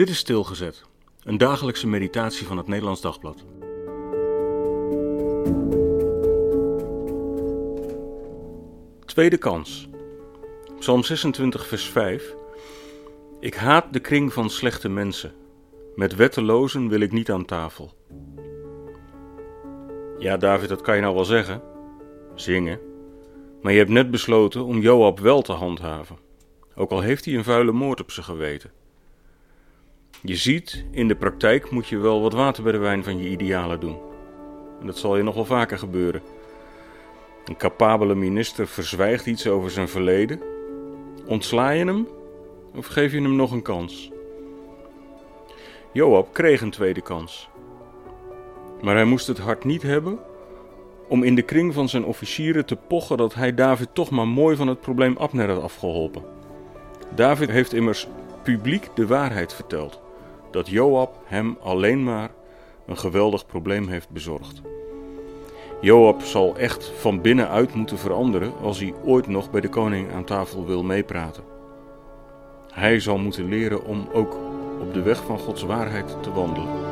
Dit is Stilgezet, een dagelijkse meditatie van het Nederlands Dagblad. Tweede kans. Psalm 26, vers 5. Ik haat de kring van slechte mensen. Met wettelozen wil ik niet aan tafel. Ja, David, dat kan je nou wel zeggen. Zingen. Maar je hebt net besloten om Joab wel te handhaven. Ook al heeft hij een vuile moord op zijn geweten. Je ziet, in de praktijk moet je wel wat water bij de wijn van je idealen doen. En dat zal je nog wel vaker gebeuren. Een capabele minister verzwijgt iets over zijn verleden. Ontsla je hem of geef je hem nog een kans? Joab kreeg een tweede kans. Maar hij moest het hart niet hebben om in de kring van zijn officieren te pochen dat hij David toch maar mooi van het probleem Abner had afgeholpen. David heeft immers publiek de waarheid verteld: dat Joab hem alleen maar een geweldig probleem heeft bezorgd. Joab zal echt van binnenuit moeten veranderen als hij ooit nog bij de koning aan tafel wil meepraten. Hij zal moeten leren om ook op de weg van Gods waarheid te wandelen.